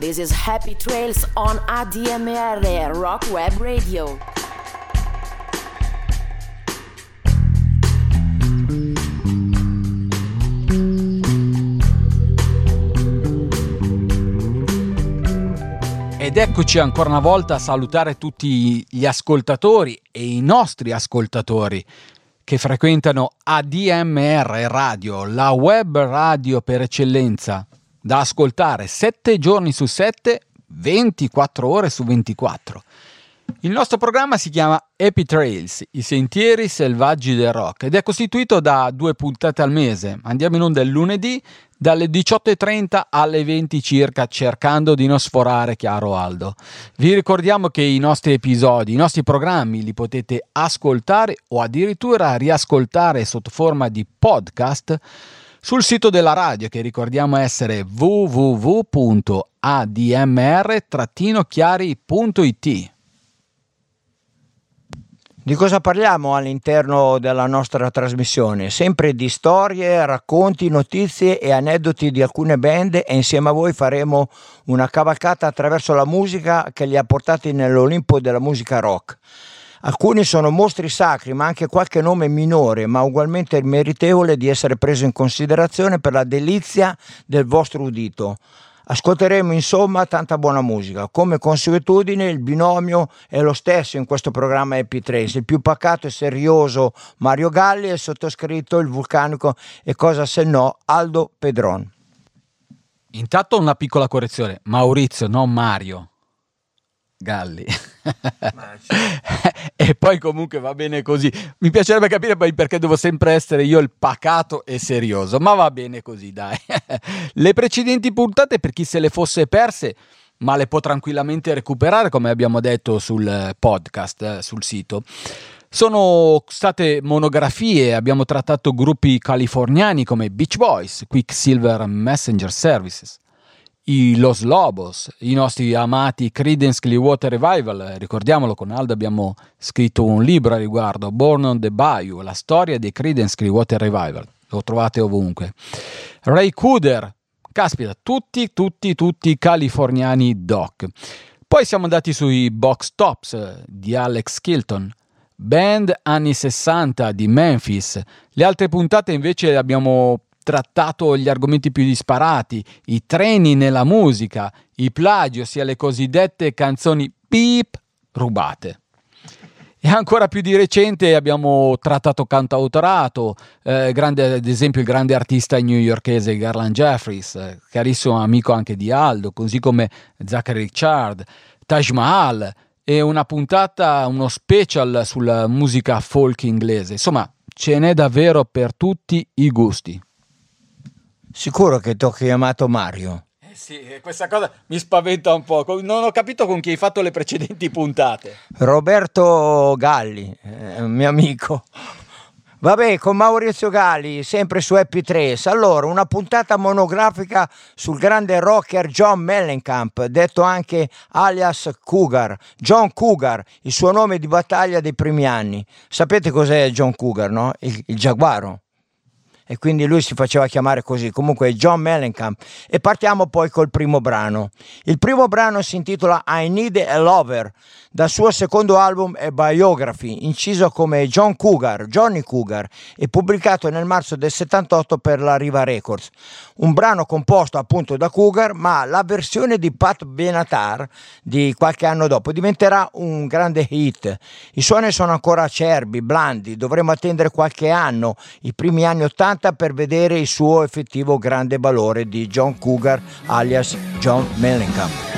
This is Happy Trails on ADMR Rock Web Radio. Ed eccoci ancora una volta a salutare tutti gli ascoltatori e i nostri ascoltatori che frequentano ADMR Radio, la web radio per eccellenza, da ascoltare 7 giorni su 7, 24 ore su 24. Il nostro programma si chiama Happy Trails, i sentieri selvaggi del rock, ed è costituito da due puntate al mese. Andiamo in onda il lunedì dalle 18.30 alle 20 circa, cercando di non sforare, chiaro Aldo. Vi ricordiamo che i nostri episodi, i nostri programmi li potete ascoltare o addirittura riascoltare sotto forma di podcast sul sito della radio che ricordiamo essere www.admr-chiari.it. Di cosa parliamo all'interno della nostra trasmissione? Sempre di storie, racconti, notizie e aneddoti di alcune band e insieme a voi faremo una cavalcata attraverso la musica che li ha portati nell'Olimpo della musica rock. Alcuni sono mostri sacri, ma anche qualche nome minore, ma ugualmente meritevole di essere preso in considerazione per la delizia del vostro udito. Ascolteremo insomma tanta buona musica. Come consuetudine il binomio è lo stesso in questo programma Happy Trace, il più pacato e serioso Mario Galli e il sottoscritto, il vulcanico e cosa se no Aldo Pedron. Intanto una piccola correzione, Maurizio, non Mario. Galli. e poi comunque va bene così. Mi piacerebbe capire poi perché devo sempre essere io il pacato e serioso, ma va bene così, dai. le precedenti puntate, per chi se le fosse perse, ma le può tranquillamente recuperare, come abbiamo detto sul podcast, sul sito. Sono state monografie, abbiamo trattato gruppi californiani come Beach Boys, Quicksilver Messenger Services, i Los Lobos, i nostri amati Creedence Clearwater Revival, ricordiamolo con Aldo abbiamo scritto un libro a riguardo, Born on the Bayou, la storia dei Creedence Clearwater Revival, lo trovate ovunque. Ray Cooder, caspita, tutti, tutti, tutti californiani doc. Poi siamo andati sui Box Tops di Alex Kilton, band anni 60 di Memphis. Le altre puntate invece abbiamo trattato gli argomenti più disparati, i treni nella musica, i plagi, ossia le cosiddette canzoni beep rubate. E ancora più di recente abbiamo trattato cantautorato, eh, grande, ad esempio il grande artista newyorkese Garland Jeffries, eh, carissimo amico anche di Aldo, così come Zachary Richard, Taj Mahal e una puntata, uno special sulla musica folk inglese. Insomma, ce n'è davvero per tutti i gusti. Sicuro che ti ho chiamato Mario. Eh sì, questa cosa mi spaventa un po'. Non ho capito con chi hai fatto le precedenti puntate. Roberto Galli, eh, mio amico. Vabbè, con Maurizio Galli, sempre su Happy Trace. Allora, una puntata monografica sul grande rocker John Mellencamp, detto anche alias Cougar. John Cougar, il suo nome di battaglia dei primi anni. Sapete cos'è John Cougar, no? Il, il giaguaro e quindi lui si faceva chiamare così, comunque John Mellencamp. E partiamo poi col primo brano. Il primo brano si intitola I Need a Lover, dal suo secondo album A Biography, inciso come John Cougar, Johnny Cougar, e pubblicato nel marzo del 78 per la Riva Records. Un brano composto appunto da Cougar, ma la versione di Pat Benatar di qualche anno dopo diventerà un grande hit. I suoni sono ancora acerbi, blandi, dovremo attendere qualche anno, i primi anni 80 60 per vedere il suo effettivo grande valore di John Cougar alias John Mellencamp.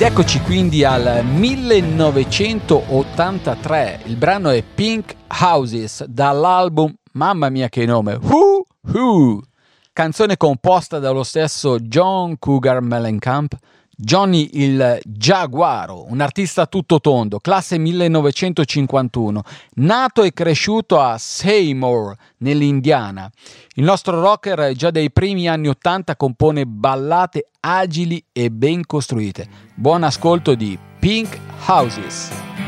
Ed eccoci quindi al 1983. Il brano è Pink Houses dall'album Mamma mia che nome! Who Who! Canzone composta dallo stesso John Cougar Mellencamp Johnny il Giaguaro, un artista tutto tondo, classe 1951, nato e cresciuto a Seymour, nell'Indiana. Il nostro rocker già dai primi anni 80 compone ballate agili e ben costruite. Buon ascolto di Pink Houses.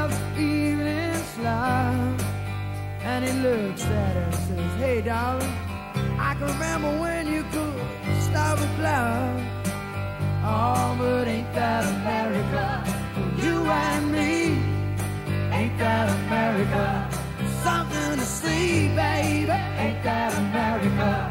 Up the evening slide. And he looks at her and says, Hey, darling, I can remember when you could stop a cloud. Oh, but ain't that America for you and me? Ain't that America? Something to see, baby. Ain't that America?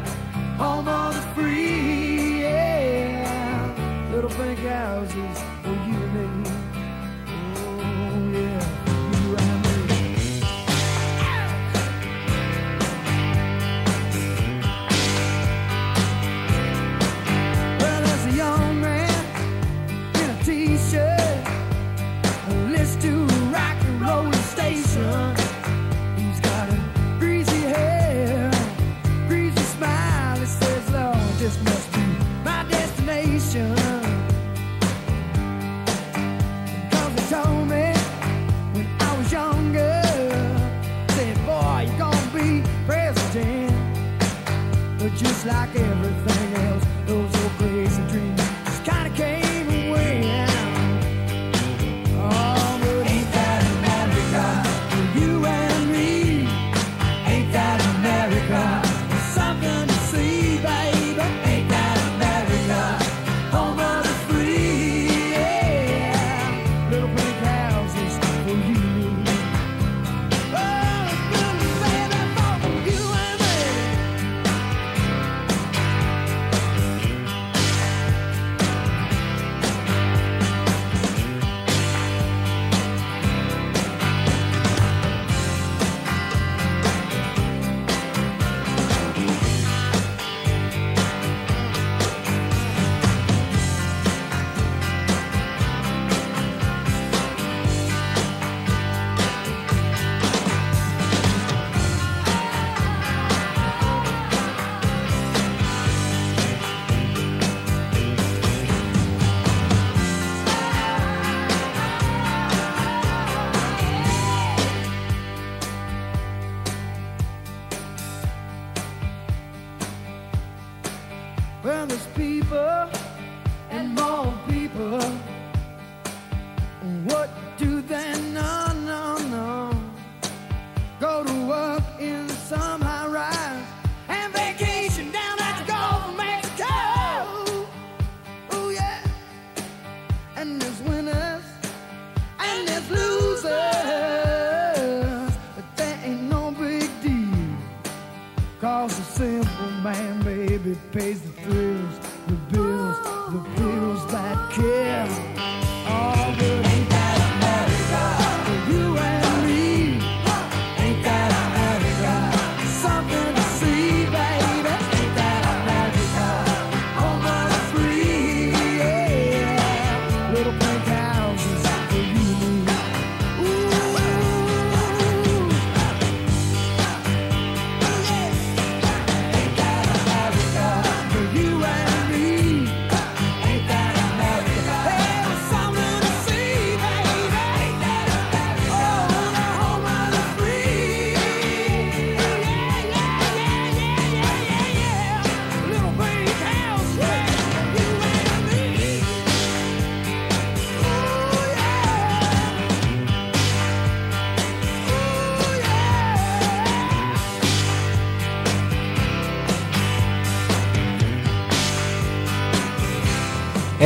Like everything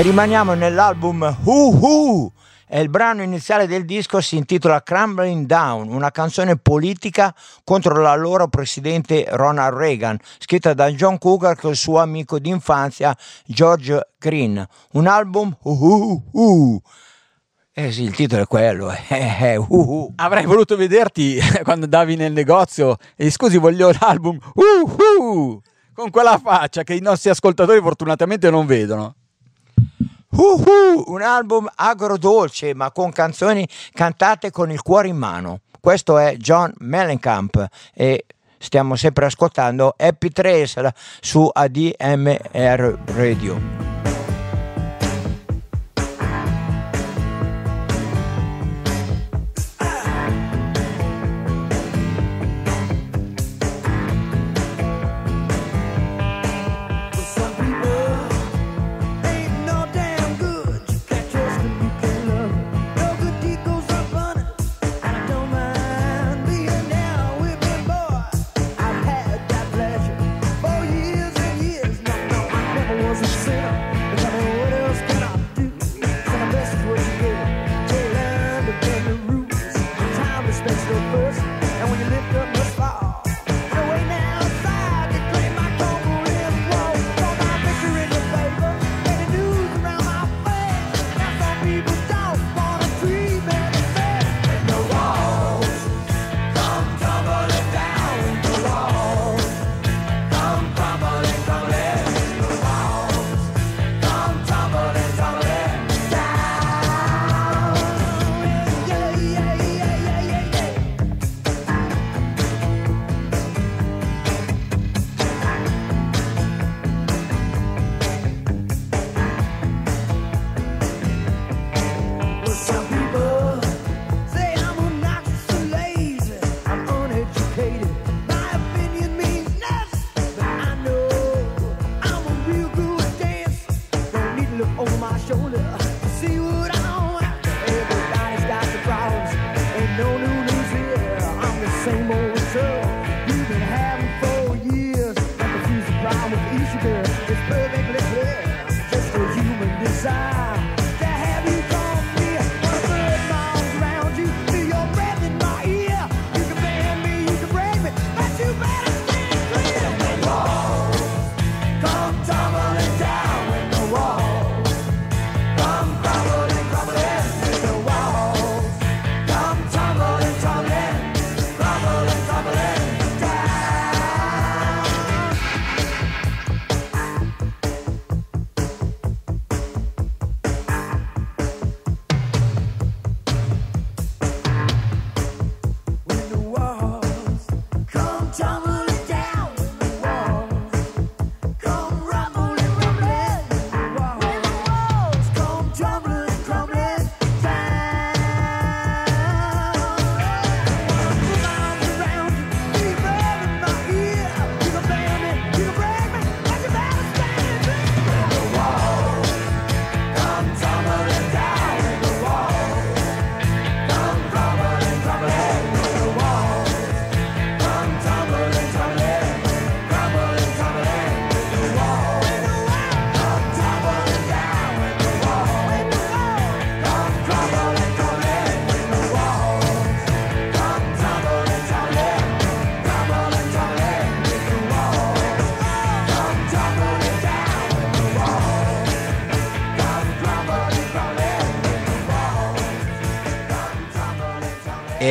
rimaniamo nell'album Who Who. E il brano iniziale del disco si intitola Crumbling Down, una canzone politica contro l'allora presidente Ronald Reagan, scritta da John Cougar con il suo amico d'infanzia George Green. Un album uh, uh. Eh sì, il titolo è quello. Eh, eh, uh, uh. Avrei voluto vederti quando andavi nel negozio e scusi, voglio l'album uh, uh, con quella faccia che i nostri ascoltatori fortunatamente non vedono. Uh-huh, un album agrodolce ma con canzoni cantate con il cuore in mano. Questo è John Mellencamp e stiamo sempre ascoltando Happy Trace su ADMR Radio.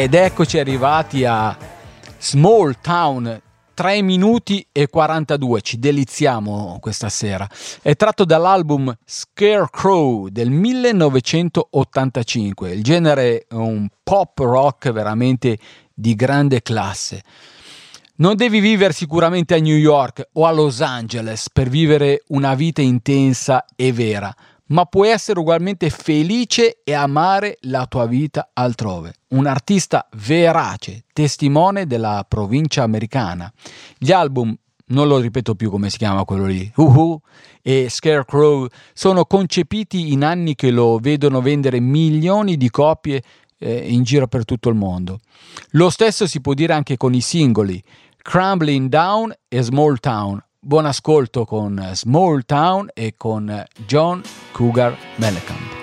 Ed eccoci arrivati a Small Town 3 minuti e 42, ci deliziamo questa sera. È tratto dall'album Scarecrow del 1985. Il genere è un pop rock veramente di grande classe. Non devi vivere sicuramente a New York o a Los Angeles per vivere una vita intensa e vera ma puoi essere ugualmente felice e amare la tua vita altrove. Un artista verace, testimone della provincia americana. Gli album, non lo ripeto più come si chiama quello lì, uh-huh, e Scarecrow, sono concepiti in anni che lo vedono vendere milioni di copie eh, in giro per tutto il mondo. Lo stesso si può dire anche con i singoli Crumbling Down e Small Town, buon ascolto con Small Town e con John Cougar Mellencamp.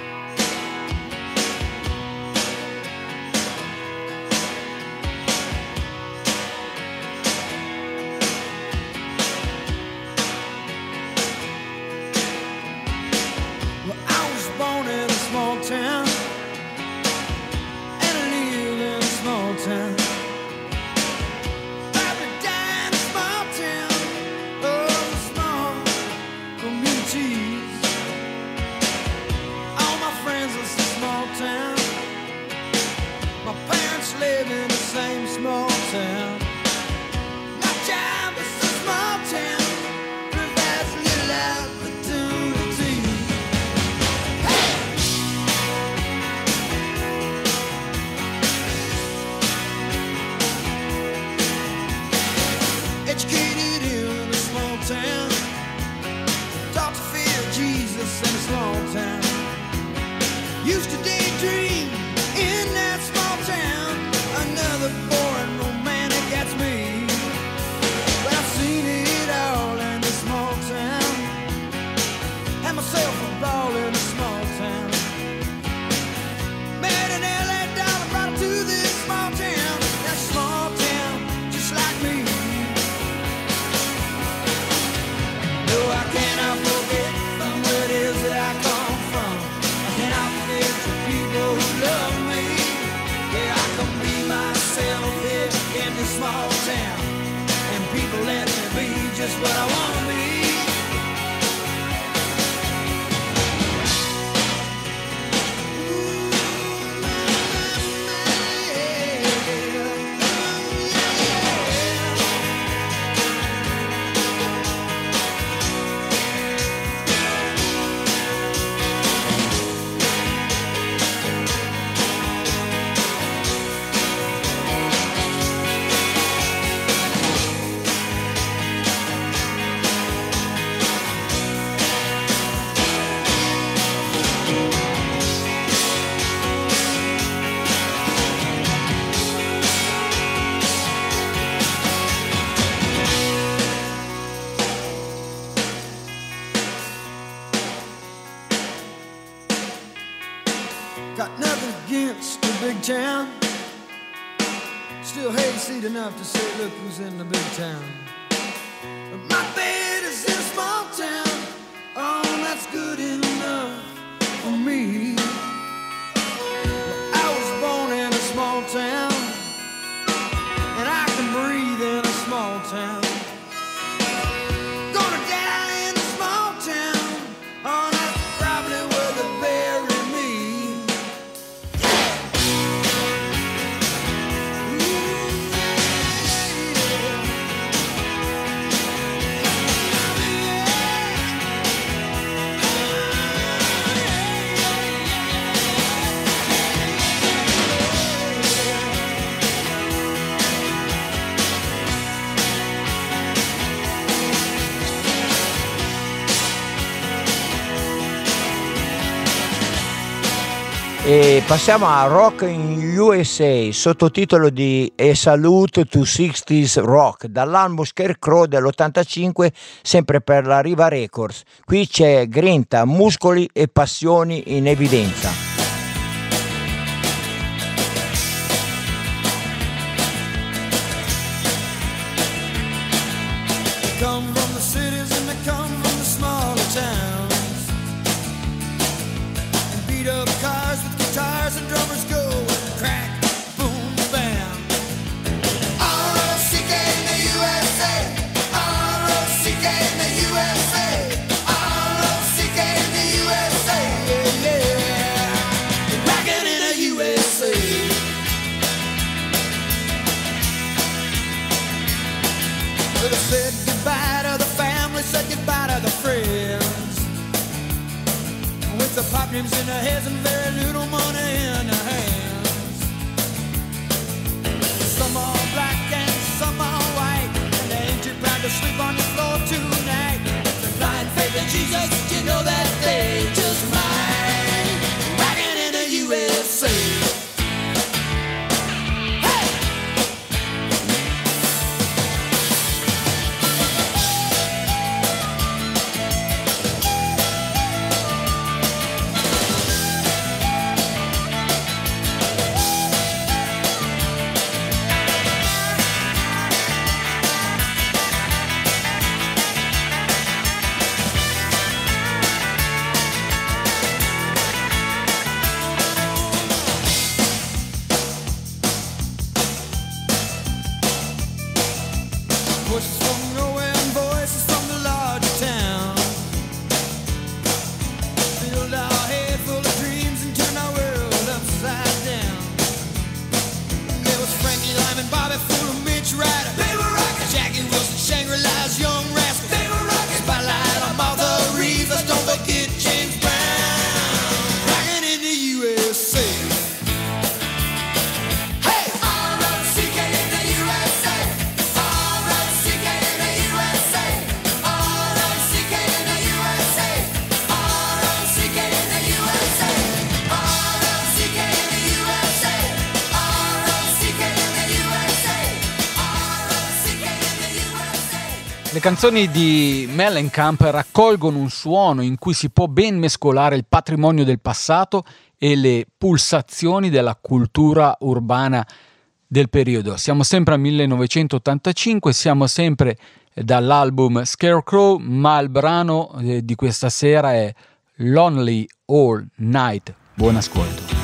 Passiamo a Rock in USA, sottotitolo di A Salute to 60s Rock, dall'album Scarecrow dell'85, sempre per la Riva Records. Qui c'è grinta, muscoli e passioni in evidenza. Names in their heads and very little money in their hands. Some are black and some are white, and they ain't too proud to sleep on the floor tonight. Blind faith in Jesus, you know that they Le canzoni di Mellencamp raccolgono un suono in cui si può ben mescolare il patrimonio del passato e le pulsazioni della cultura urbana del periodo. Siamo sempre a 1985, siamo sempre dall'album Scarecrow, ma il brano eh, di questa sera è Lonely All Night. Buon ascolto.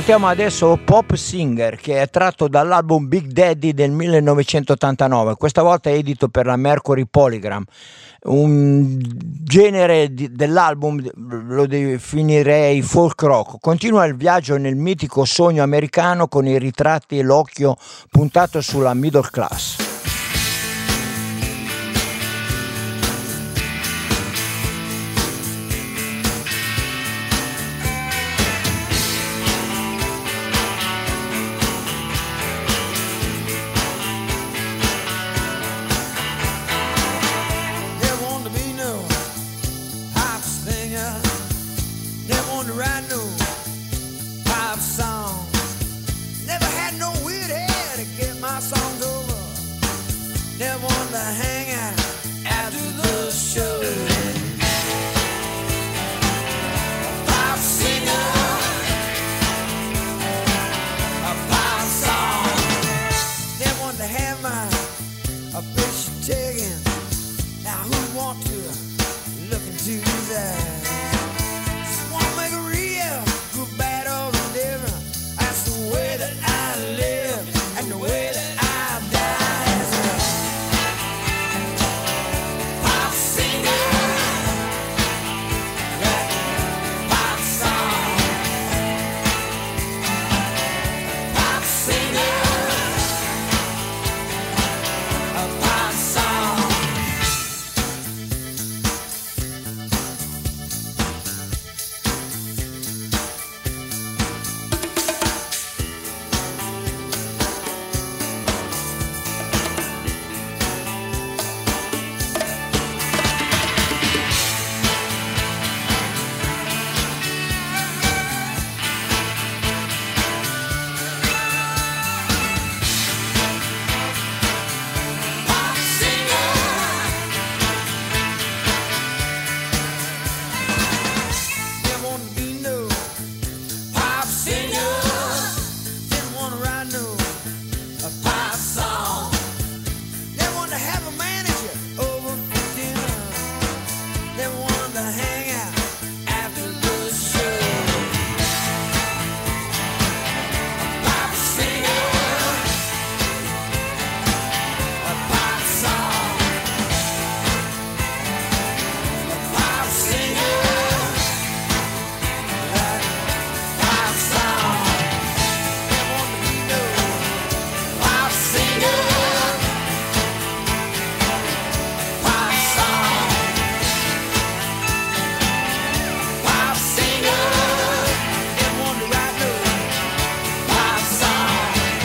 Ascoltiamo adesso Pop Singer che è tratto dall'album Big Daddy del 1989, questa volta edito per la Mercury Polygram. Un genere di, dell'album lo definirei folk rock. Continua il viaggio nel mitico sogno americano con i ritratti e l'occhio puntato sulla middle class.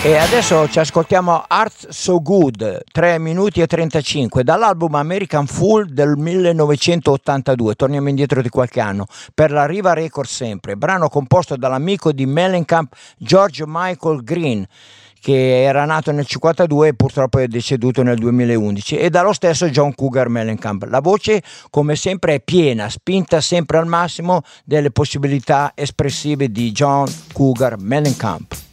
E adesso ci ascoltiamo Art So Good, 3 minuti e 35, dall'album American Fool del 1982, torniamo indietro di qualche anno, per la Riva Records sempre, brano composto dall'amico di Mellencamp George Michael Green, che era nato nel 1952 e purtroppo è deceduto nel 2011, e dallo stesso John Cougar Mellencamp. La voce, come sempre, è piena, spinta sempre al massimo delle possibilità espressive di John Cougar Mellencamp.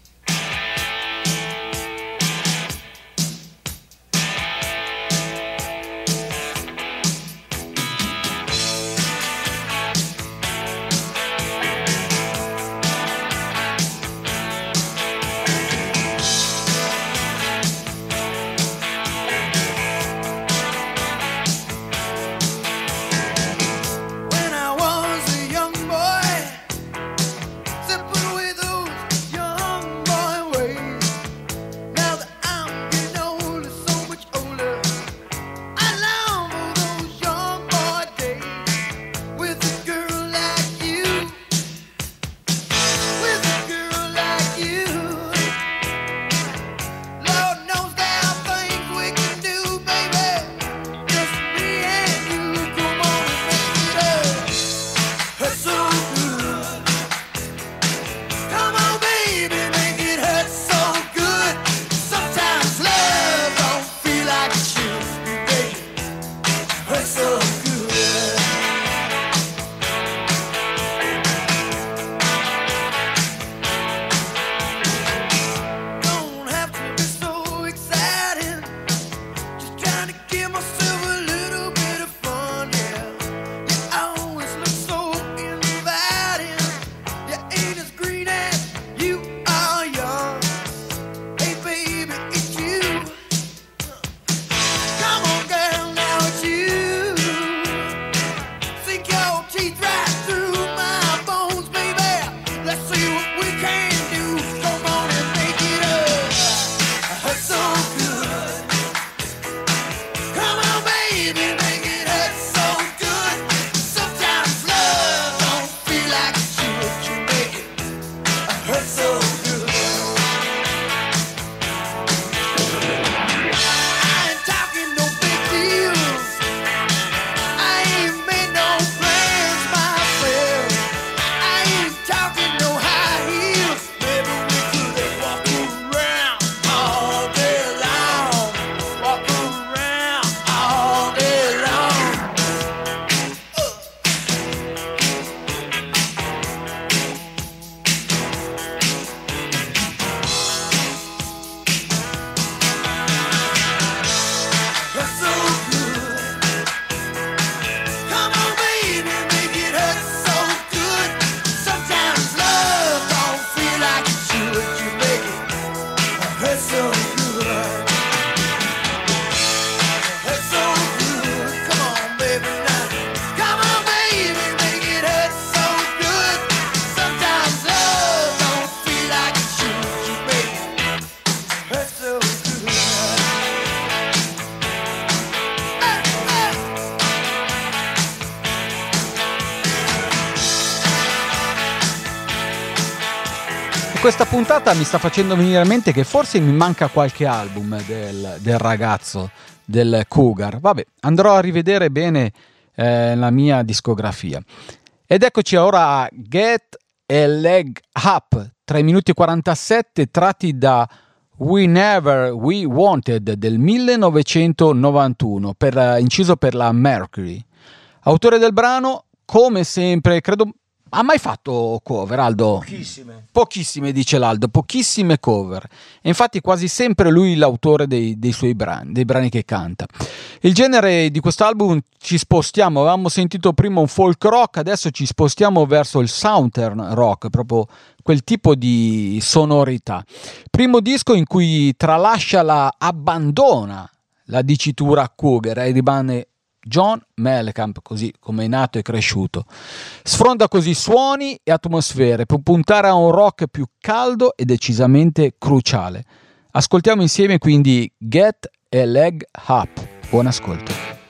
Puntata mi sta facendo venire in mente che forse mi manca qualche album del, del ragazzo, del Cougar. Vabbè, andrò a rivedere bene eh, la mia discografia. Ed eccoci ora a Get a Leg Up, 3 minuti e 47 tratti da We Never We Wanted del 1991, per, inciso per la Mercury. Autore del brano, come sempre, credo ha mai fatto cover, Aldo? Pochissime. Pochissime, dice l'Aldo, pochissime cover. E infatti quasi sempre lui l'autore dei, dei suoi brani, dei brani che canta. Il genere di quest'album ci spostiamo, avevamo sentito prima un folk rock, adesso ci spostiamo verso il southern rock, proprio quel tipo di sonorità. Primo disco in cui tralascia la abbandona la dicitura cougar e rimane John Mellencamp, così come è nato e cresciuto. Sfronda così suoni e atmosfere per puntare a un rock più caldo e decisamente cruciale. Ascoltiamo insieme quindi Get a Leg Up. Buon ascolto.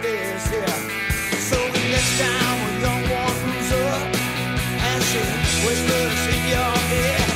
Yeah. ear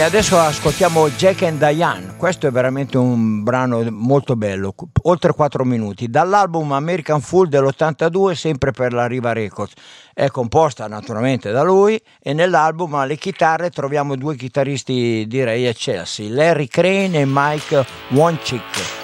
E adesso ascoltiamo Jack and Diane. Questo è veramente un brano molto bello, oltre 4 minuti. Dall'album American Fool dell'82, sempre per la Riva Records. È composta naturalmente da lui e nell'album alle chitarre troviamo due chitarristi direi eccelsi, Larry Crane e Mike Wonchik.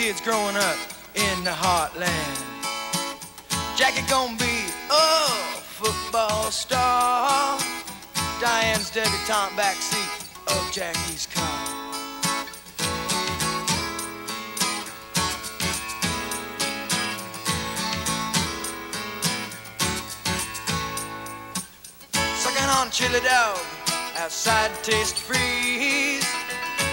Kids growing up in the heartland. Jackie gonna be a football star. Diane's debutante backseat of Jackie's car. Sucking on chili dog outside taste freeze.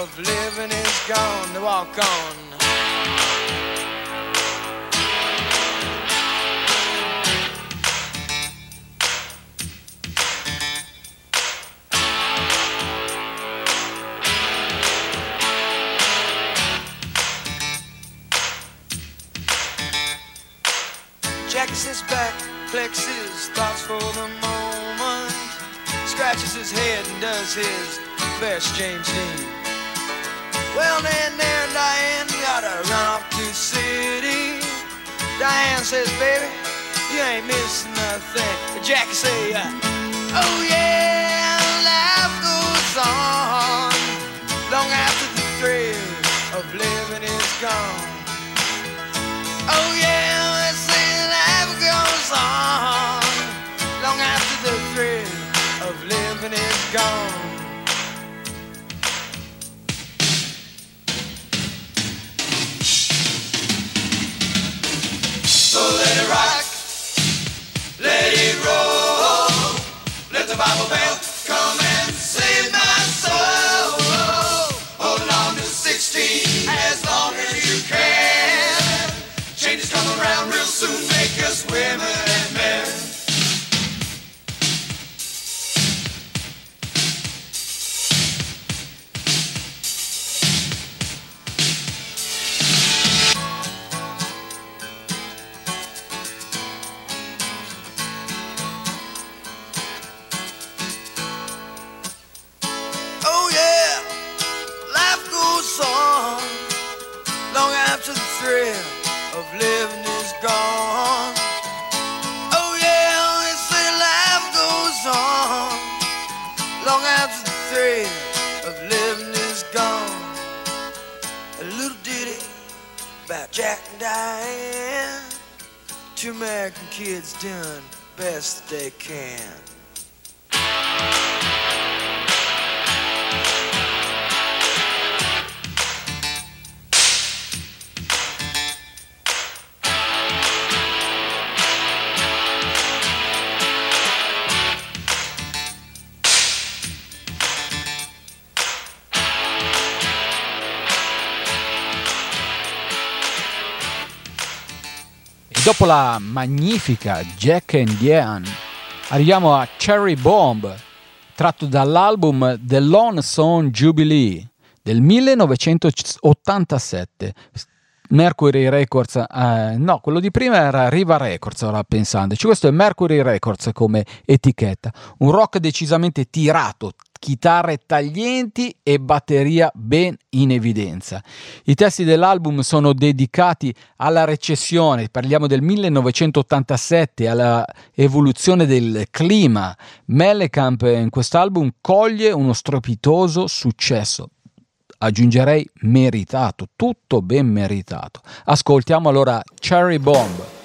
of living is gone to walk on. Jackets his back, flexes thoughts for the moment, scratches his head and does his best James Dean. Well, then there, Diane, gotta run off to city. Diane says, baby, you ain't missing nothing. Jackie say, uh, oh yeah, life goes on long after the thrill of living is gone. Two American kids doing best they can. Dopo la magnifica Jack and Diane, arriviamo a Cherry Bomb, tratto dall'album The Lone Song Jubilee del 1987. Mercury Records, eh, no, quello di prima era Riva Records, ora pensando, questo è Mercury Records come etichetta, un rock decisamente tirato, chitarre taglienti e batteria ben in evidenza. I testi dell'album sono dedicati alla recessione, parliamo del 1987, alla evoluzione del clima. Mellencamp in quest'album coglie uno stropitoso successo aggiungerei meritato, tutto ben meritato. Ascoltiamo allora Cherry Bomb.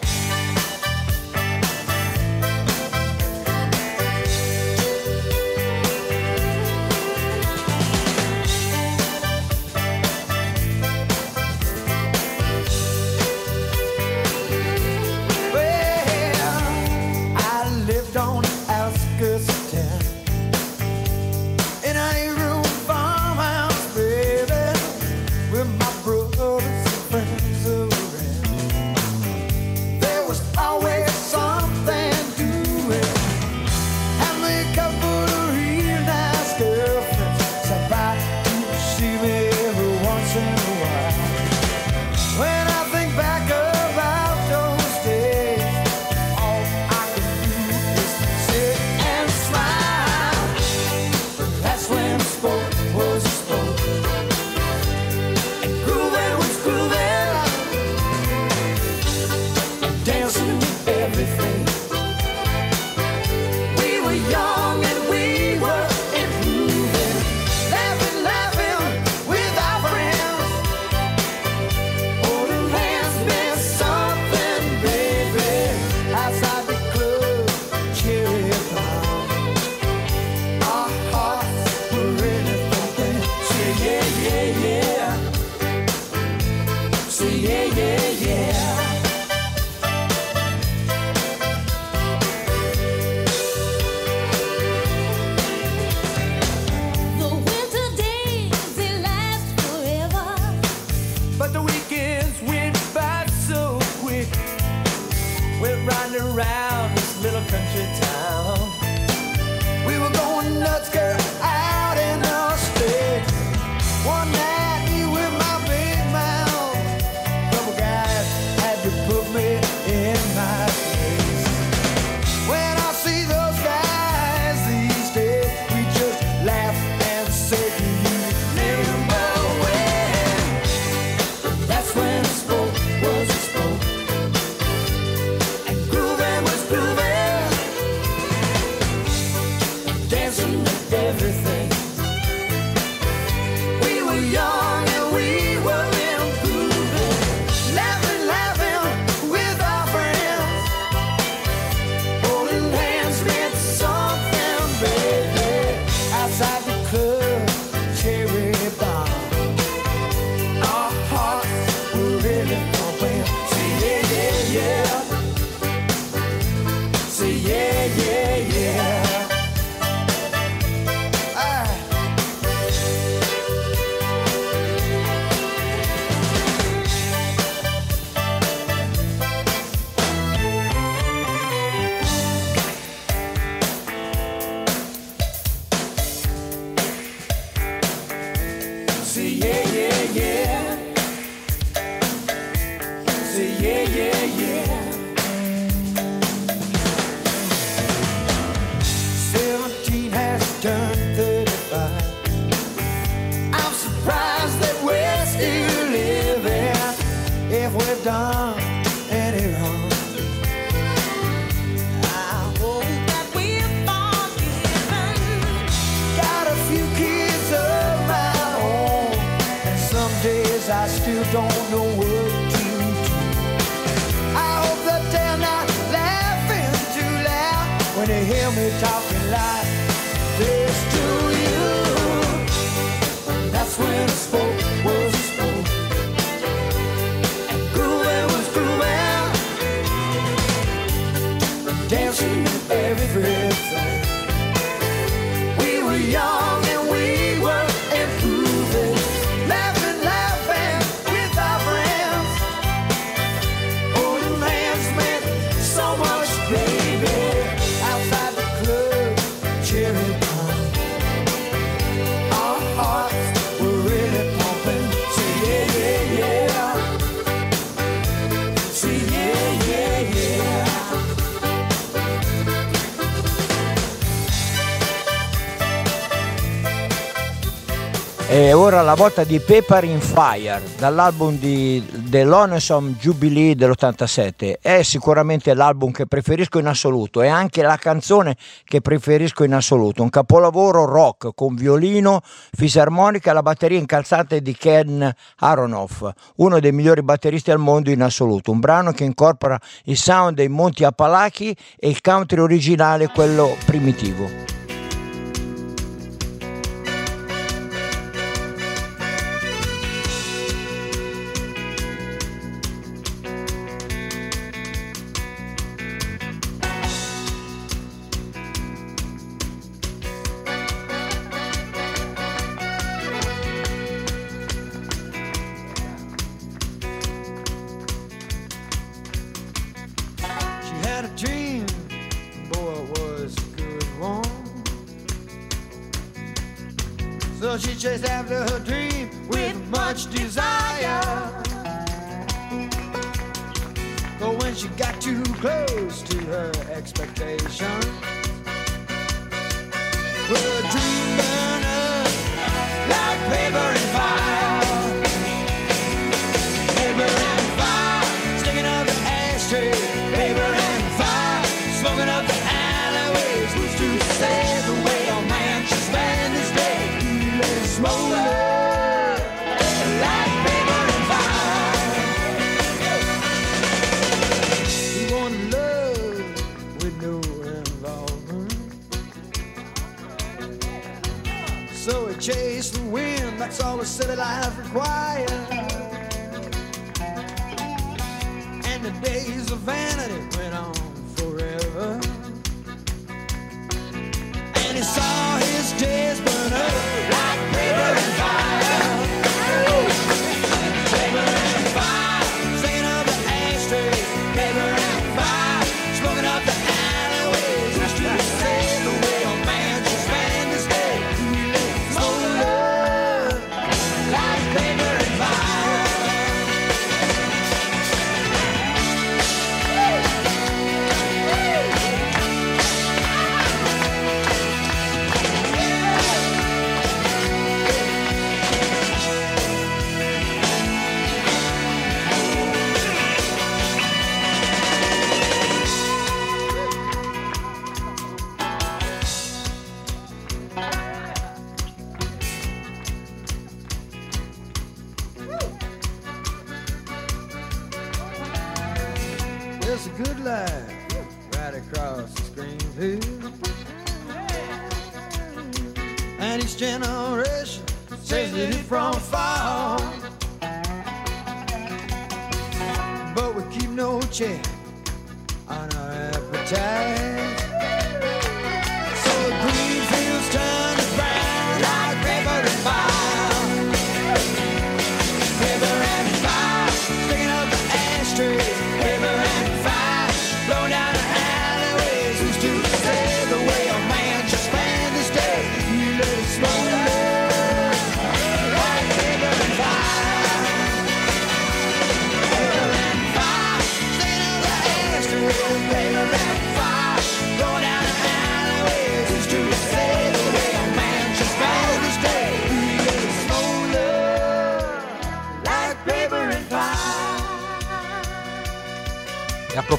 Ora la volta di Paper in Fire dall'album di The Lonesome Jubilee dell'87. È sicuramente l'album che preferisco in assoluto, è anche la canzone che preferisco in assoluto. Un capolavoro rock con violino, fisarmonica e la batteria incalzata di Ken Aronoff, uno dei migliori batteristi al mondo in assoluto. Un brano che incorpora il sound dei Monti Appalachi e il country originale, quello primitivo.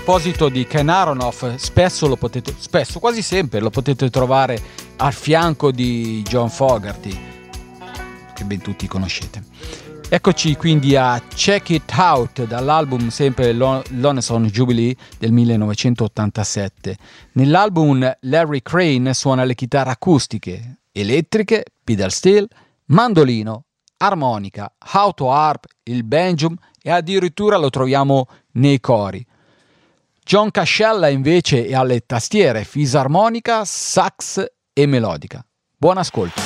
Proposito di Ken Aronoff, spesso lo potete, spesso, quasi sempre lo potete trovare al fianco di John Fogerty, che ben tutti conoscete. Eccoci quindi a Check It Out dall'album sempre Lonesome Jubilee del 1987. Nell'album Larry Crane suona le chitarre acustiche, elettriche, pedal steel, mandolino, armonica, auto harp, il banjo e addirittura lo troviamo nei cori. John Cascella invece è alle tastiere, fisarmonica, sax e melodica. Buon ascolto.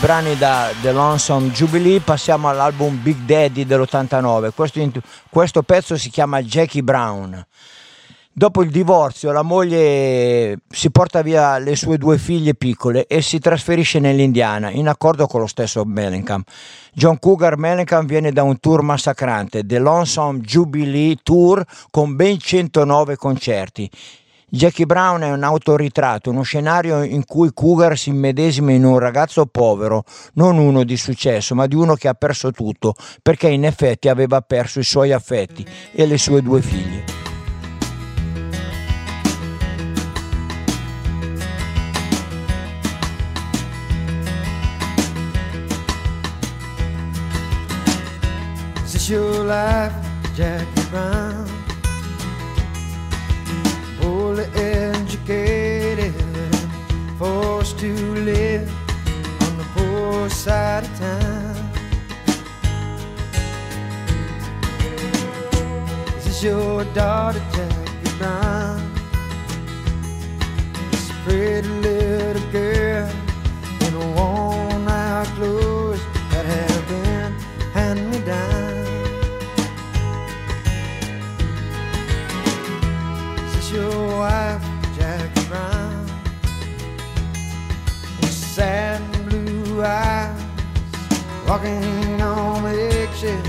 Brani da The Lonesome Jubilee passiamo all'album Big Daddy dell'89. Questo, questo pezzo si chiama Jackie Brown. Dopo il divorzio la moglie si porta via le sue due figlie piccole e si trasferisce nell'Indiana in accordo con lo stesso Mellencamp. John Cougar Mellencamp viene da un tour massacrante, The Lonesome Jubilee Tour con ben 109 concerti. Jackie Brown è un autoritratto, uno scenario in cui Cougar si immedesima in un ragazzo povero, non uno di successo, ma di uno che ha perso tutto, perché in effetti aveva perso i suoi affetti e le sue due figlie. Jackie Brown? Poorly educated, forced to live on the poor side of town. This is this your daughter, Jackie Brown? This pretty little walking on eggshells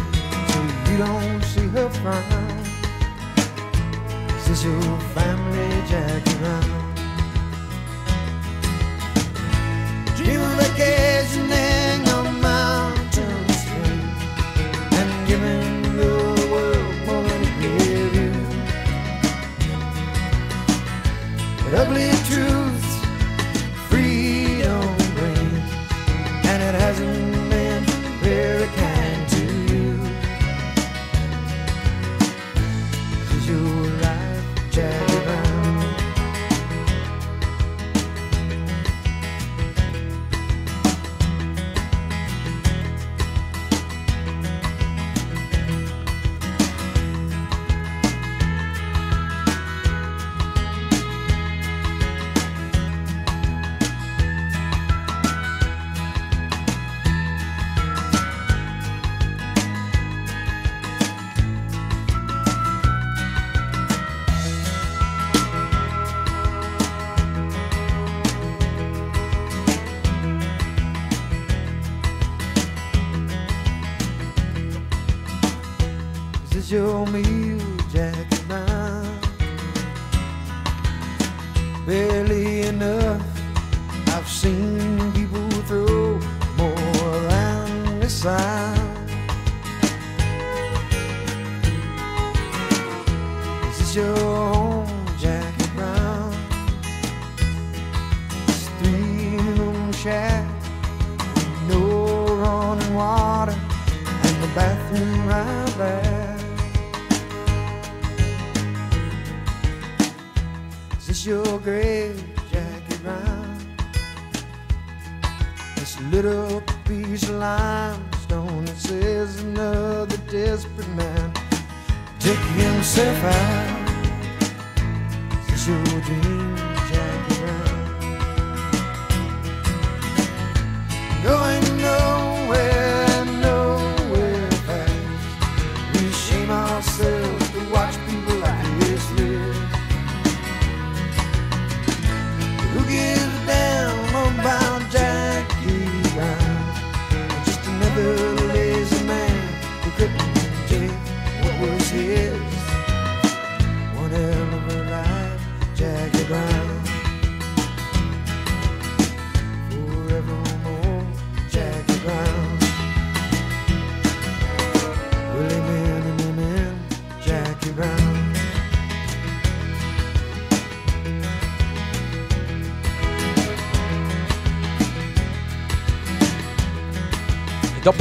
so you don't see her frown. This your family, Jackie Brown? Dream of vacationing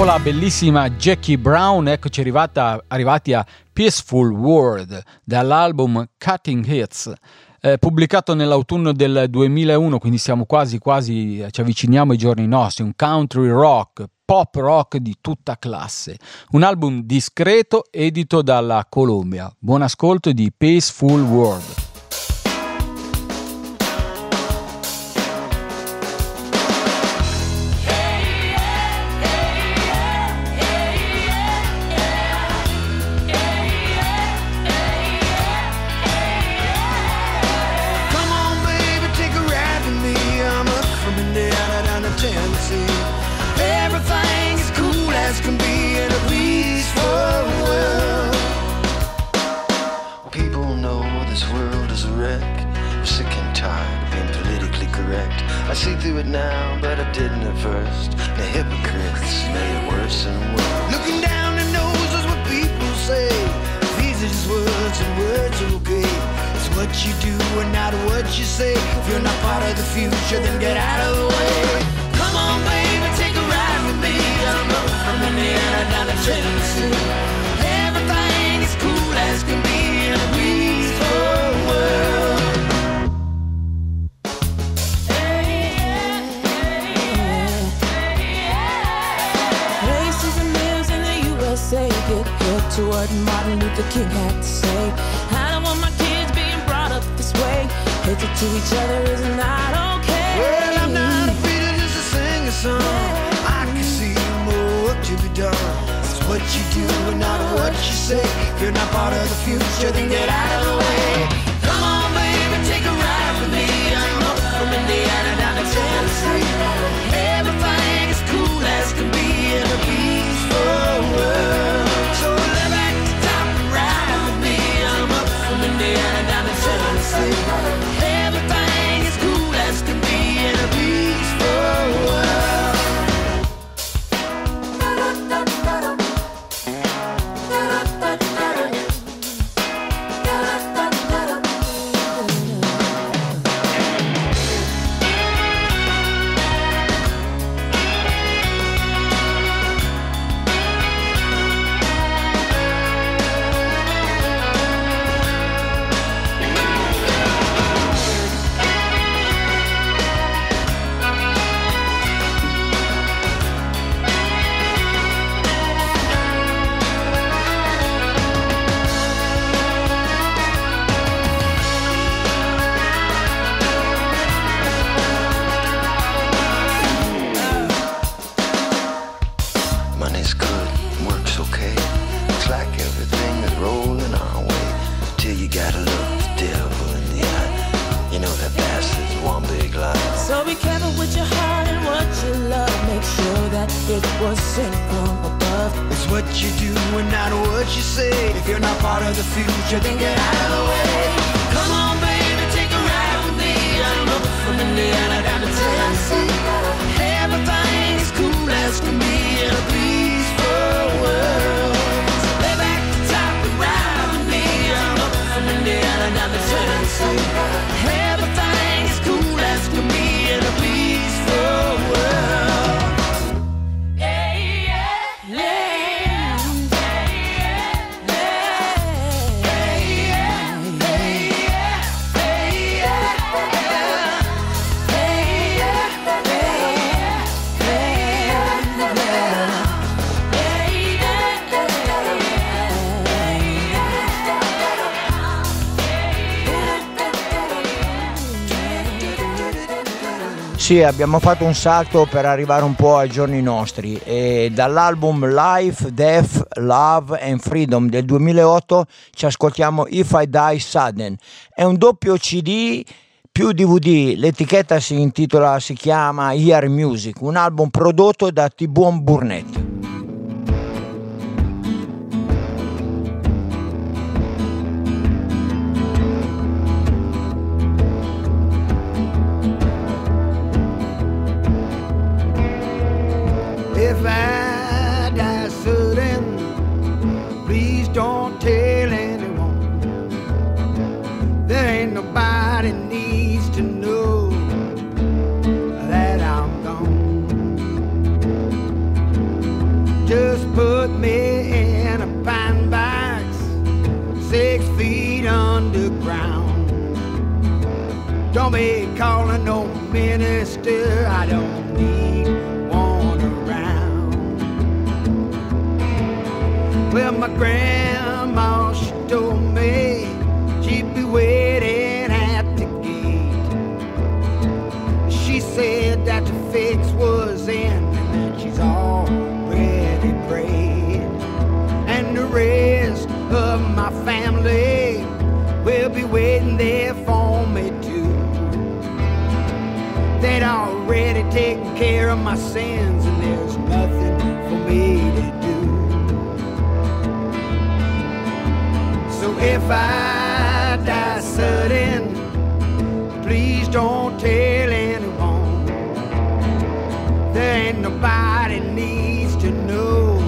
Dopo la bellissima Jackie Brown, eccoci arrivata, arrivati a Peaceful World dall'album Cutting Hits. eh, pubblicato nell'autunno del 2001, quindi siamo quasi quasi ci avviciniamo ai giorni nostri, un country rock, pop rock di tutta classe, un album discreto edito dalla Columbia. Buon ascolto di Peaceful World. Through it now, but I didn't at first. The hypocrites made it worse and worse. Looking down the nose is what people say. These are just words and words are okay. It's what you do and not what you say. If you're not part of the future, then get out of the way. Come on, baby, take a ride with me. I'm up from Indiana down to Tennessee. To what Martin Luther King had to say. I don't want my kids being brought up this way. Hatred to each other is not okay. Well, I'm not afraid of just a song. I can see more work to be done. It's what you do and not what you say. If you're not part of the future, then get out of the way. Sì, abbiamo fatto un salto per arrivare un po' ai giorni nostri e dall'album Life, Death, Love and Freedom del 2008 ci ascoltiamo If I Die Sudden. È un doppio CD più DVD, l'etichetta si intitola, si chiama Ear Music, un album prodotto da T-Bone Burnett. Don't be calling no minister. I don't need one around. Well, my grandma, she told me she'd be waiting at the gate. She said that the fix was in and that she's already prayed. And the rest of my family will be waiting there for me too. They'd already taken care of my sins, and there's nothing for me to do. So if I die sudden, please don't tell anyone. There ain't nobody needs to know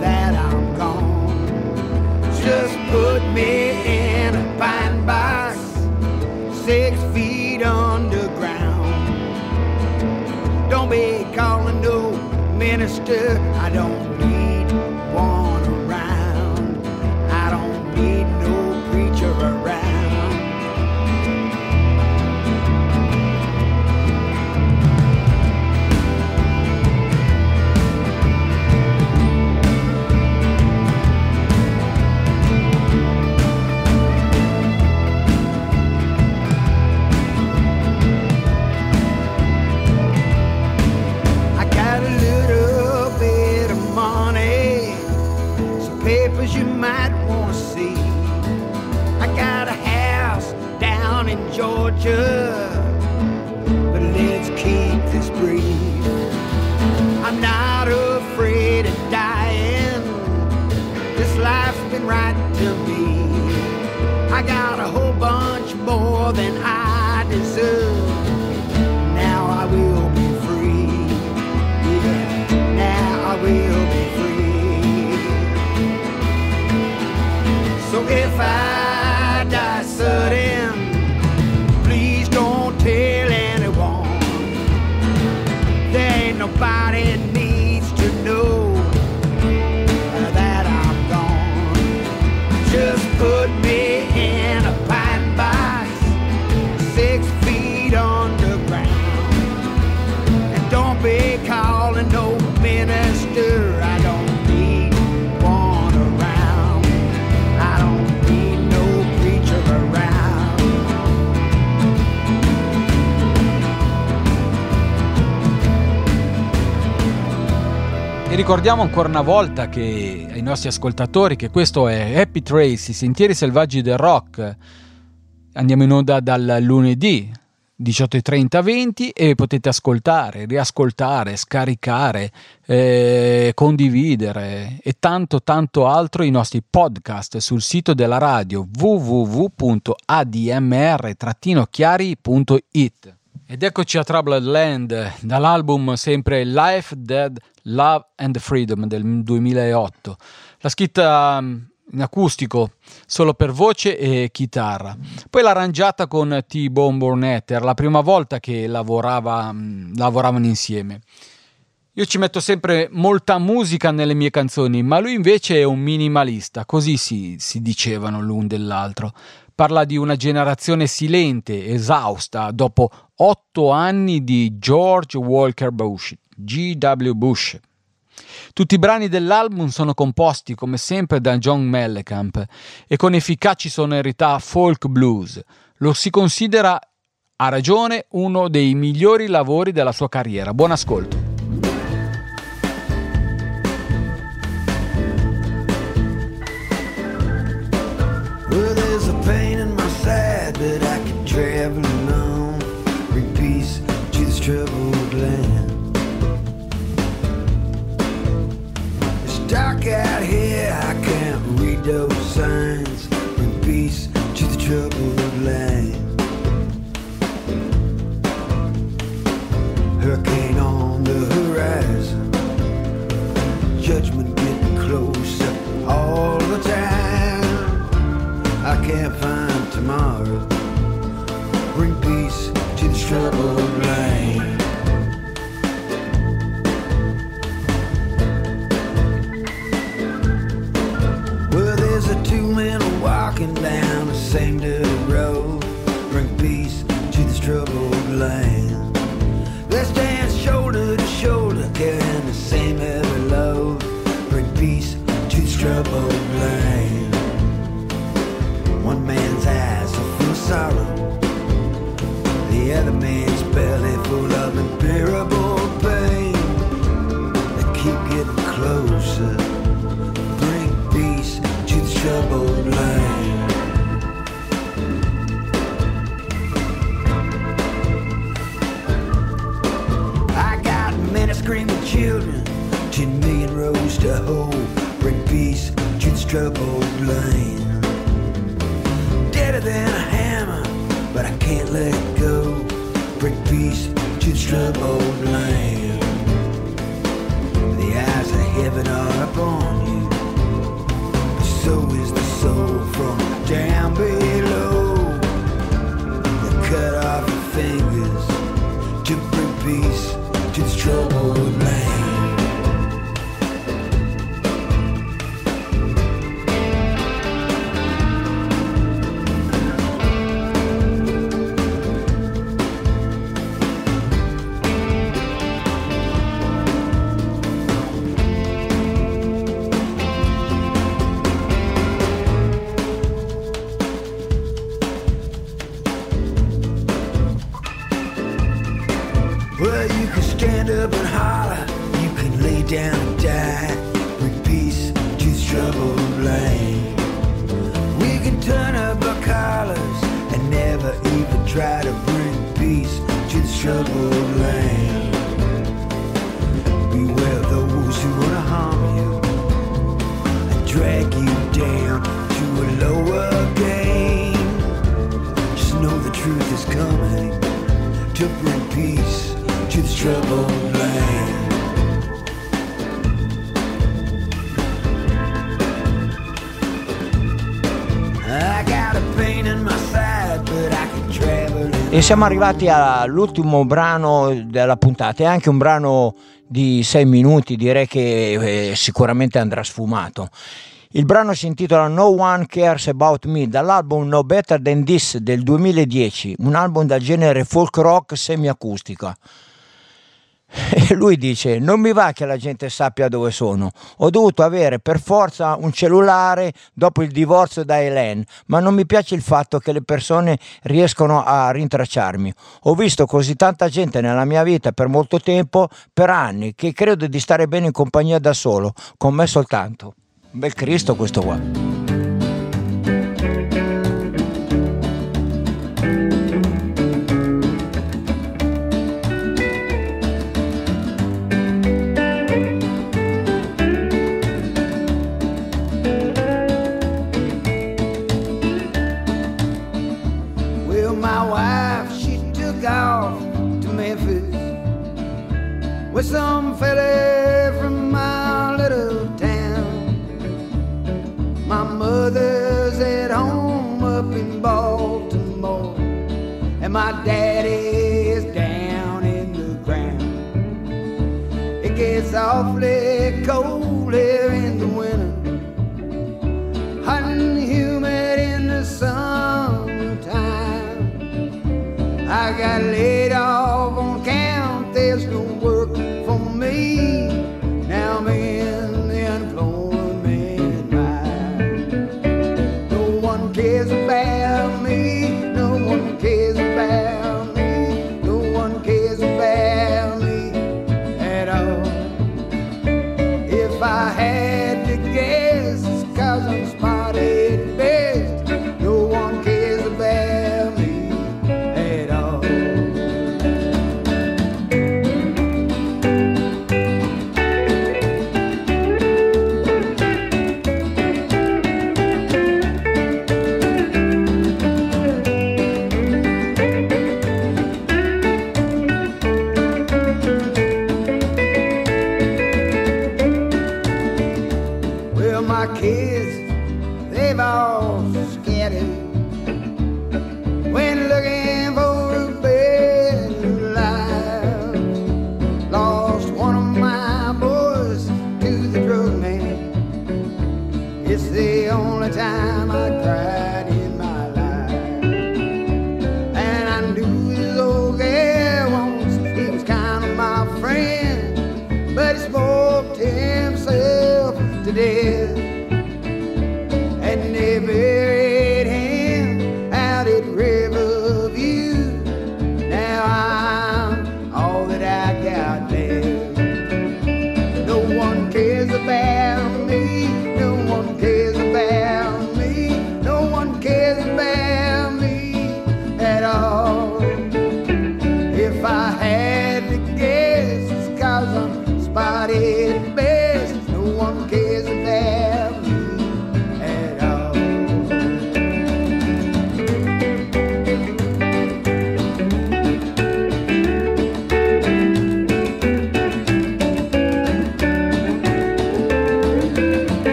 that I'm gone. Just put me in a pine box, six feet underground. Don't be calling no minister. I don't need one papers you might want to see. I got a house down in Georgia, but let's keep this brief. I'm not afraid of dying. This life's been right to me. I got a whole bunch more than I deserve. Now I will be free. Yeah, now I will if I ricordiamo ancora una volta che ai nostri ascoltatori che questo è Happy Trace, i sentieri selvaggi del rock. Andiamo in onda dal lunedì 18.30 20 e potete ascoltare, riascoltare, scaricare, eh, condividere e tanto tanto altro i nostri podcast sul sito della radio www.admr-chiari.it. Ed eccoci a Troubled Land dall'album sempre Life, Dead, Love and Freedom del 2008. La scritta mm, in acustico solo per voce e chitarra. Poi l'ha arrangiata con T-Bone Burnett, era la prima volta che lavorava, mm, lavoravano insieme. Io ci metto sempre molta musica nelle mie canzoni, ma lui invece è un minimalista, così si, si dicevano l'un dell'altro. Parla di una generazione silente, esausta, dopo otto anni di George Walker Bush, G.W. Bush. Tutti i brani dell'album sono composti come sempre da John Mellencamp e con efficaci sonorità folk blues. Lo si considera Ha ragione, uno dei migliori lavori della sua carriera. Buon ascolto. I to bring peace to this troubled land. E siamo arrivati all'ultimo brano della puntata, è anche un brano di sei minuti, direi che eh, sicuramente andrà sfumato. Il brano si intitola No One Cares About Me dall'album No Better Than This del 2010, un album dal genere folk rock semiacustica. E lui dice: Non mi va che la gente sappia dove sono. Ho dovuto avere per forza un cellulare dopo il divorzio da Hélène, ma non mi piace il fatto che le persone riescono a rintracciarmi. Ho visto così tanta gente nella mia vita per molto tempo, per anni, che credo di stare bene in compagnia da solo, con me soltanto. Un bel Cristo questo qua. Well, some fella My mother's at home up in Baltimore, and my daddy is down in the ground. It gets awfully cold here in the winter hot and humid in the summertime. I got laid off on count, there's no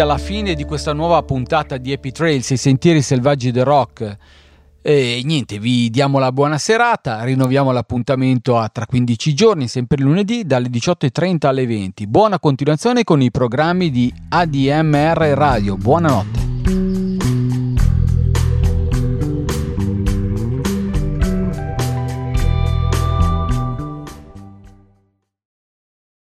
alla fine di questa nuova puntata di Happy Trails, i sentieri selvaggi del rock. E niente, vi diamo la buona serata, rinnoviamo l'appuntamento a tra 15 giorni, sempre lunedì, dalle 18.30 alle 20. Buona continuazione con i programmi di ADMR Radio. Buonanotte.